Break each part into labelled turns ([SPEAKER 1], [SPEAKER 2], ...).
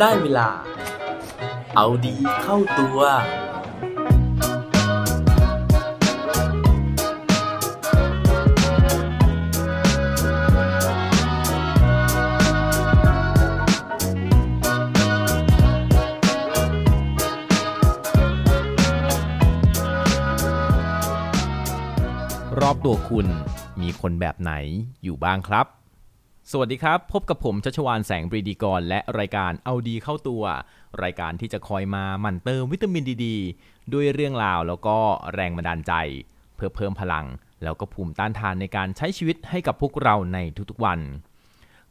[SPEAKER 1] ได้เวลา เอาดีเข้าตัว
[SPEAKER 2] รอบตัวคุณมีคนแบบไหนอยู่บ้างครับ สวัสดีครับ พบกับผมชัชวานแสงปรีดีกร และรายการเอาดีเข้าตัว รายการที่จะคอยมาหมั่นเติมวิตามินดีดีด้วยเรื่องราวแล้วก็แรงบันดาลใจ เพื่อเพิ่มพลัง แล้วก็ภูมิต้านทานในการใช้ชีวิตให้กับพวกเราในทุกๆวัน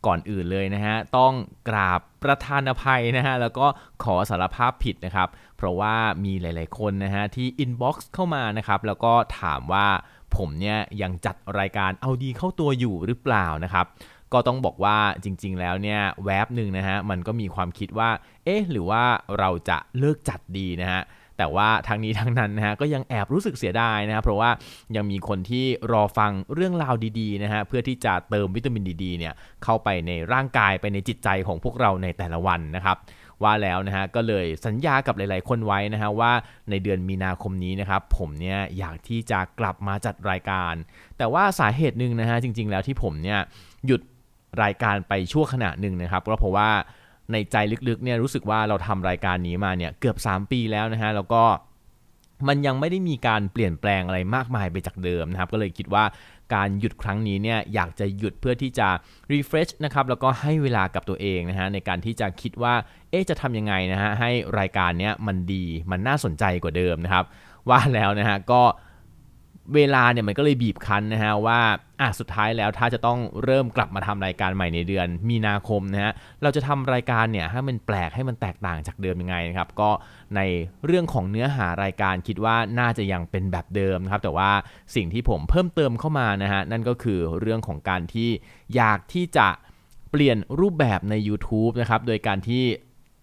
[SPEAKER 2] ก่อนอื่นเลยนะฮะ ต้องกราบประทานอภัยนะฮะ แล้วก็ขอสารภาพผิดนะครับ เพราะว่ามีหลาย ๆ คนนะฮะที่ inbox เข้ามานะครับแล้วก็ถามว่าผมเนี่ยยังจัดรายการเอาดีเข้าตัวอยู่หรือเปล่านะครับ ก็ต้องบอกว่าจริง ๆ แล้วเนี่ยแวบหนึ่งนะฮะมันก็มีความคิดว่า เอ๊ะหรือว่าเราจะเลิกจัดดีนะฮะแต่ว่าทั้งนี้ทั้งนั้นนะฮะก็ยังแอบรู้สึกเสียดายนะครับเพราะว่ายังมีคนที่รอฟังเรื่องราวดีๆนะฮะเพื่อที่จะเติมวิตามินดีๆเนี่ยเข้าไปในร่างกายไปในจิตใจของพวกเราในแต่ละวันนะครับว่าแล้วนะฮะก็เลยสัญญากับหลาย ๆ คนไว้นะฮะว่าในเดือนมีนาคมนี้นะครับผมเนี่ยอยากที่จะกลับมาจัดรายการ แต่ว่าสาเหตุหนึ่งนะฮะจริง ๆ แล้วที่ผมเนี่ยหยุด รายการไปชั่วขณะหนึ่งนะครับก็เพราะว่าในใจลึกๆเนี่ยรู้สึกว่าเราทำรายการนี้มาเนี่ยเกือบ 3 ปีแล้วนะฮะแล้วก็มันยังไม่ได้มีการเปลี่ยนแปลงอะไรมากมายไปจากเดิมนะครับ ก็เลยคิดว่าการหยุดครั้งนี้เนี่ยอยากจะหยุดเพื่อที่จะ refresh นะครับแล้วก็ให้เวลากับตัวเองนะฮะในการที่จะคิดว่าเอ๊ะจะทำยังไงนะฮะให้รายการเนี้ยมันดีมันน่าสนใจกว่าเดิมนะครับ ว่าแล้วนะฮะก็ เวลาเนี่ยมันก็เลยบีบคั้นนะฮะว่าอะสุดท้ายแล้วถ้าจะต้องเริ่มกลับมาทำรายการใหม่ในเดือน มีนาคมนะฮะเราจะทำรายการเนี่ยให้มันแปลกให้มันแตกต่างจากเดิมยังไงนะครับก็ในเรื่องของเนื้อหารายการคิดว่าน่าจะยังเป็นแบบเดิมนะครับแต่ว่าสิ่งที่ผมเพิ่มเติมเข้ามานะฮะนั่นก็คือเรื่องของการที่อยากที่จะเปลี่ยนรูปแบบใน YouTube นะครับโดยการที่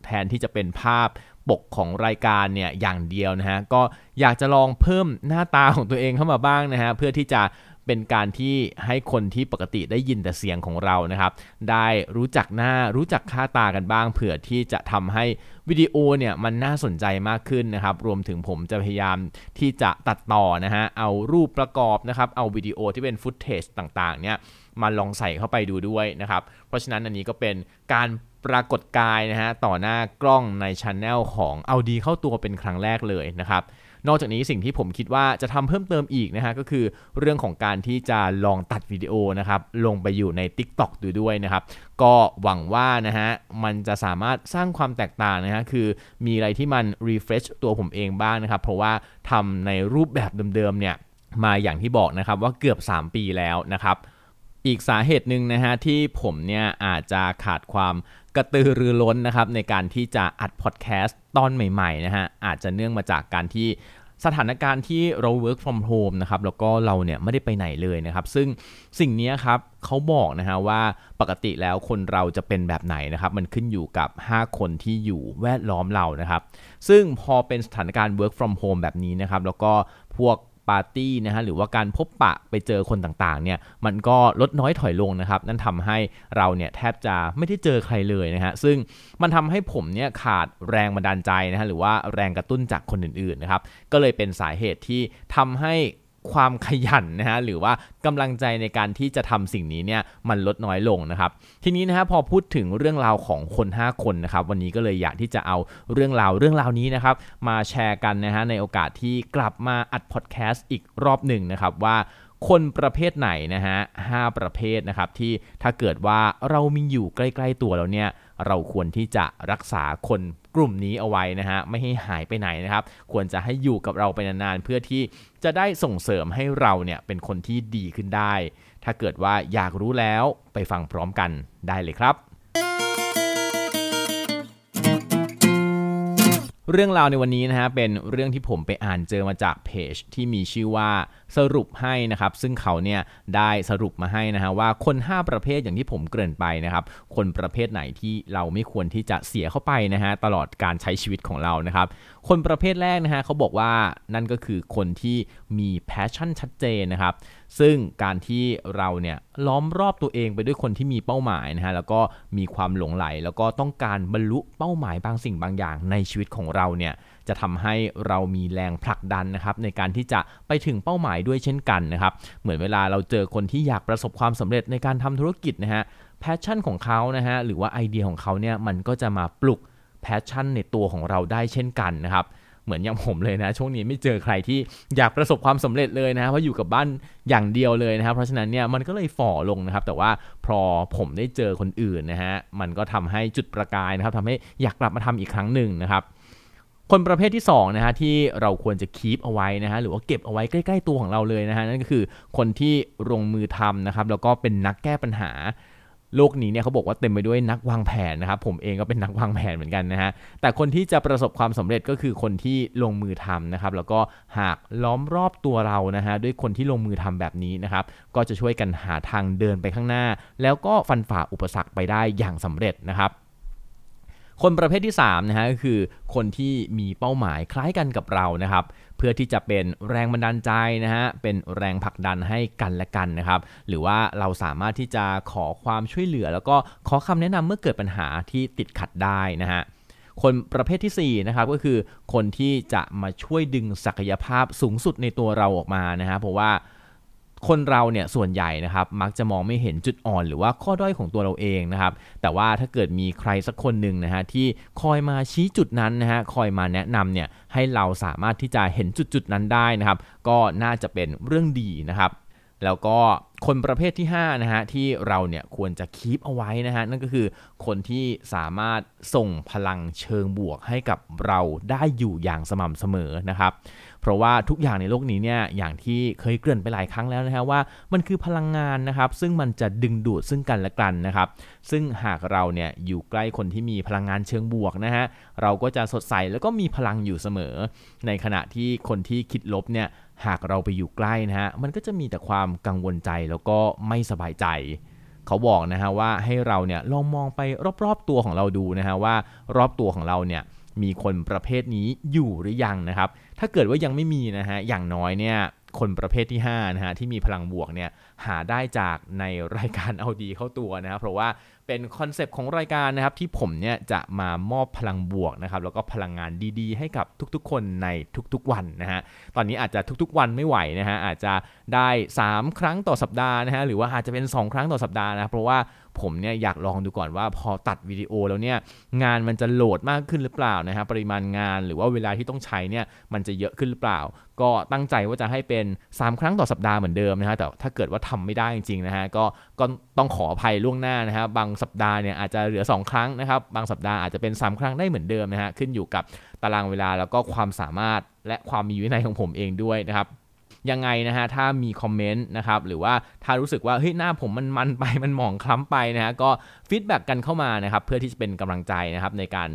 [SPEAKER 2] แทนที่จะเป็นภาพ ปกของรายการเนี่ยอย่างเดียวนะฮะก็อยากจะลองเพิ่มหน้าตาของตัวเองเข้ามาบ้างนะฮะเพื่อที่จะ เป็นการที่ให้คนที่ปกติได้ยินแต่เสียงของเรานะครับ ได้รู้จักหน้ารู้จักค่าตากันบ้าง เผื่อที่จะทำให้วิดีโอเนี่ยมันน่าสนใจมากขึ้นนะครับ รวมถึงผมจะพยายามที่จะตัดต่อนะฮะเอารูปประกอบนะครับ เอาวิดีโอที่เป็นฟุตเทจต่างๆเนี่ยมาลองใส่เข้าไปดูด้วยนะครับ เพราะฉะนั้นอันนี้ก็เป็นการปรากฏกายนะฮะต่อหน้า กล้องในช anel ของเอาดีเข้าตัวเป็นครั้งแรกเลยนะครับ นอกจากนี้สิ่งที่ผมคิดว่าจะทำเพิ่มเติมอีกนะฮะก็คือเรื่องของการที่จะลองตัดวิดีโอนะครับลงไปอยู่ใน TikTok ดูด้วยนะครับก็หวังว่านะฮะมันจะสามารถสร้างความแตกต่างนะฮะคือมีอะไรที่มัน refresh ตัวผมเองบ้างนะครับเพราะว่าทำในรูปแบบเดิมๆเนี่ยมาอย่างที่บอกนะครับว่าเกือบ 3 ปีแล้วนะครับอีกสาเหตุหนึ่งนะฮะที่ผมเนี่ยอาจจะขาดความกระตือรือร้นนะครับในการที่จะอัดพอดแคสต์ตอนใหม่ๆนะฮะอาจจะเนื่องมาจากการที่ สถานการณ์ที่เรา work from home นะครับแล้วก็เราเนี่ยไม่ได้ไปไหนเลยนะครับ ซึ่งสิ่งนี้ครับเขาบอกนะฮะว่าปกติแล้วคนเราจะเป็นแบบไหนนะครับ มันขึ้นอยู่กับ 5 คนที่อยู่แวดล้อมเรานะครับ ซึ่งพอเป็นสถานการณ์ work from home แบบนี้นะครับ แล้วก็พวก ปาร์ตี้นะฮะหรือว่าการพบปะไปเจอคนต่างๆเนี่ยมันก็ลดน้อยถอยลงนะครับ นั่นทำให้เราเนี่ยแทบจะไม่ได้เจอใครเลยนะฮะซึ่งมันทำให้ผมเนี่ยขาดแรงบันดาลใจนะฮะหรือว่าแรงกระตุ้นจากคนอื่นๆนะครับก็เลยเป็นสาเหตุที่ทำให้ ความขยันนะฮะหรือว่ากำลังใจในการที่จะทำสิ่งนี้เนี่ยมันลดน้อยลงนะครับ ทีนี้นะฮะพอพูดถึงเรื่องราวของคน 5 คนนะครับ วันนี้ก็เลยอยากที่จะเอาเรื่องราวเรื่องราวนี้นะครับ มาแชร์กันนะฮะในโอกาสที่กลับมาอัดพอดแคสต์อีกรอบหนึ่งนะครับว่าคนประเภทไหนนะฮะห้าประเภทนะครับที่ถ้าเกิดว่าเรามีอยู่ใกล้ ๆ ตัวแล้วเนี่ย เราควรที่จะรักษาคนกลุ่มนี้เอาไว้นะฮะไม่ให้หายไปไหนนะครับ ควรจะให้อยู่กับเราไปนานๆเพื่อที่จะได้ส่งเสริมให้เราเนี่ยเป็นคนที่ดีขึ้นได้ ถ้าเกิดว่าอยากรู้แล้วไปฟังพร้อมกันได้เลยครับ เรื่องราวในวันนี้นะฮะเป็นเรื่องที่ผมไปอ่านเจอมาจากเพจที่มีชื่อว่าสรุปให้นะครับ ซึ่งเขาเนี่ยได้สรุปมาให้นะฮะว่าคน 5 ประเภทอย่างที่ผมเกริ่นไปนะครับ คนประเภทไหนที่เราไม่ควรที่จะเสียเข้าไปนะฮะตลอดการใช้ชีวิตของเรานะครับ คนประเภทแรกนะฮะเขาบอกว่านั่นก็คือคนที่มี passion ชัดเจนนะครับ ซึ่งการที่เราเนี่ยล้อมรอบตัวเองไปด้วยคนที่มีเป้าหมายนะฮะแล้วก็มีความหลงใหล แล้วก็ต้องการบรรลุเป้าหมายบางสิ่งบางอย่างในชีวิตของเราเนี่ยจะทำให้เรามีแรงผลักดันนะครับในการที่จะไปถึงเป้าหมายด้วยเช่นกันนะครับ เหมือนเวลาเราเจอคนที่อยากประสบความสำเร็จในการทำธุรกิจนะฮะ passion ของเขานะฮะหรือว่าไอเดียของเขาเนี่ยมันก็จะมาปลุก passion ในตัวของเราได้เช่นกันนะครับเหมือนอย่างผมเลยนะ ช่วงนี้ไม่เจอใครที่อยากประสบความสำเร็จเลยนะเพราะอยู่กับบ้านอย่างเดียวเลยนะครับ เพราะฉะนั้นเนี่ยมันก็เลยฝ่อลงนะครับ แต่ว่าพอผมได้เจอคนอื่นนะฮะมันก็ทำให้จุดประกายนะครับทำให้อยากกลับมาทำอีกครั้งหนึ่งนะครับ คนประเภทที่2นะฮะที่เราควรจะคีปเอาไว้นะฮะหรือว่าเก็บเอาไว้ใกล้ ๆ ตัวของเราเลยนะฮะนั่นก็คือคนที่ลงมือทำนะครับแล้วก็เป็นนักแก้ปัญหา โลกนี้เนี่ยเขาบอกว่าเต็มไปด้วยนักวางแผนนะครับ ผมเองก็เป็นนักวางแผนเหมือนกันนะฮะ แต่คนที่จะประสบความสำเร็จก็คือคนที่ลงมือทำนะครับ แล้วก็หากล้อมรอบตัวเรานะฮะด้วยคนที่ลงมือทำแบบนี้นะครับ ก็จะช่วยกันหาทางเดินไปข้างหน้า แล้วก็ฟันฝ่าอุปสรรคไปได้อย่างสำเร็จนะครับ คนประเภทที่3นะฮะก็คือคนที่มีเป้าหมายคล้ายกันกับเรานะครับ เพื่อที่จะเป็นแรงบันดาลใจนะฮะเป็นแรงผลักดันให้กันและกันนะครับ หรือว่าเราสามารถที่จะขอความช่วยเหลือ แล้วก็ขอคำแนะนำเมื่อเกิดปัญหาที่ติดขัดได้นะฮะคนประเภทที่4นะครับก็คือคนที่จะมาช่วยดึงศักยภาพสูงสุดในตัวเราออกมานะฮะเพราะว่า คนเราเนี่ยส่วนใหญ่นะครับมักจะมองไม่เห็นจุดอ่อน หรือว่าข้อด้อยของตัวเราเองนะครับ แต่ว่าถ้าเกิดมีใครสักคนหนึ่งนะฮะที่คอยมาชี้จุดนั้นนะฮะคอยมาแนะนำเนี่ยให้เราสามารถที่จะเห็นจุดจุดนั้นได้นะครับ ก็น่าจะเป็นเรื่องดีนะครับ แล้วก็คนประเภทที่ 5 นะฮะ ที่เราเนี่ยควรจะคีปเอาไว้นะฮะ นั่นก็คือคนที่สามารถส่งพลังเชิงบวกให้กับเราได้อยู่อย่างสม่ำเสมอนะครับ เพราะว่าทุกอย่างในโลกนี้เนี่ยอย่างที่เคยเกริ่นไปหลายครั้งแล้วนะฮะว่ามันคือพลังงานนะครับ ซึ่งมันจะดึงดูดซึ่งกันและกันนะครับ ซึ่งหากเราเนี่ยอยู่ใกล้คนที่มีพลังงานเชิงบวกนะฮะเราก็จะสดใสแล้วก็มีพลังอยู่เสมอ ในขณะที่คนที่คิดลบเนี่ย หากเราไปอยู่ใกล้นะฮะมันก็จะมีแต่ความกังวลใจแล้วก็ไม่สบายใจ เขาบอกนะฮะว่าให้เราเนี่ยลองมองไปรอบๆตัวของเราดูนะฮะว่ารอบตัวของเราเนี่ยมีคนประเภทนี้อยู่หรือยังนะครับ ถ้าเกิดว่ายังไม่มีนะฮะอย่างน้อยเนี่ยคนประเภทที่5นะฮะที่มีพลังบวกเนี่ยหาได้จากในรายการเอาดีเข้าตัวนะครับ เพราะว่าเป็นคอนเซปต์ของรายการนะครับ ที่ผมเนี่ยจะมามอบพลังบวกนะครับ แล้วก็พลังงานดีๆ ให้กับทุกๆ คนในทุกๆวันนะฮะตอนนี้อาจจะทุกๆวันไม่ไหวนะฮะอาจจะได้ 3 ครั้งต่อสัปดาห์นะฮะหรือว่าอาจจะเป็น 2 ครั้งต่อสัปดาห์นะเพราะว่าผมเนี่ยอยากลองดูก่อนว่าพอตัดวิดีโอแล้วเนี่ยงานมันจะโหลดมากขึ้นหรือเปล่านะฮะปริมาณงานหรือว่าเวลาที่ต้องใช้เนี่ยมันจะเยอะขึ้นหรือเปล่า ก็ตั้งใจว่าจะให้เป็น 3 ครั้งต่อสัปดาห์เหมือนเดิมนะฮะแต่ถ้าเกิดว่าทำไม่ได้จริงๆนะฮะก็ก็ต้องขออภัยล่วงหน้านะฮะบางสัปดาห์เนี่ยอาจจะเหลือ 2 ครั้งนะครับ บางสัปดาห์อาจจะเป็น 3 ครั้งได้เหมือนเดิมนะฮะขึ้นอยู่กับตารางเวลาแล้วก็ความสามารถและความมีวินัยของผมเองด้วยนะครับยังไงนะฮะถ้ามี comment นะครับหรือว่าถ้ารู้สึกว่าเฮ้ยหน้าผมมันมันไปมันหมองคล้ำไปนะฮะก็ feedback กันเข้ามานะครับเพื่อที่จะเป็นกำลังใจนะครับในการ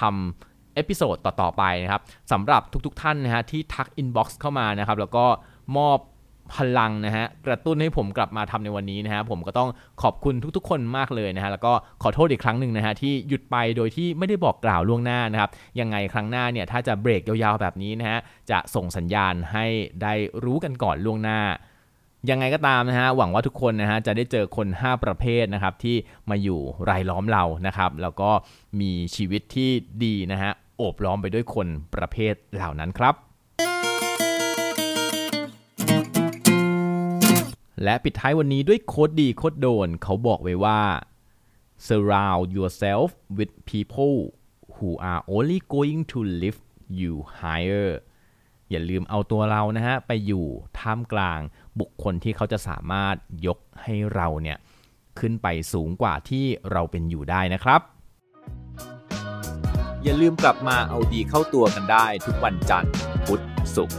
[SPEAKER 2] ทำ episode ต่อ ๆ ไปนะครับสำหรับทุก ๆ ท่านนะฮะที่ทัก inbox เข้ามานะครับแล้วก็มอบ พลังนะฮะกระตุ้นให้ผมกลับมาทำในวันนี้นะฮะผมก็ต้องขอบคุณทุกๆ คนมากเลยนะฮะแล้วก็ขอโทษอีกครั้งหนึ่งนะฮะที่หยุดไปโดยที่ไม่ได้บอกกล่าวล่วงหน้านะครับยังไงครั้งหน้าเนี่ยถ้าจะเบรกยาวๆแบบนี้นะฮะจะส่งสัญญาณให้ได้รู้กันก่อนล่วงหน้ายังไงก็ตามนะฮะหวังว่าทุกคนนะฮะจะได้เจอคน 5 ประเภทนะครับที่มาอยู่รายล้อมเรานะครับแล้วก็มีชีวิตที่ดีนะฮะโอบล้อมไปด้วยคนประเภทเหล่านั้นครับ และปิดท้ายวันนี้ด้วยโคดดีโคดโดนเขาบอกไว้ว่า surround yourself with people who are only going to lift you higher อย่าลืมเอาตัวเรานะฮะ ไปอยู่ท่ามกลางบุคคลที่เขาจะสามารถยกให้เราเนี่ย ขึ้นไปสูงกว่าที่เราเป็นอยู่ได้นะครับ
[SPEAKER 1] อย่าลืมกลับมาเอาดีเข้าตัวกันได้ทุกวันจันทร์พุธศุกร์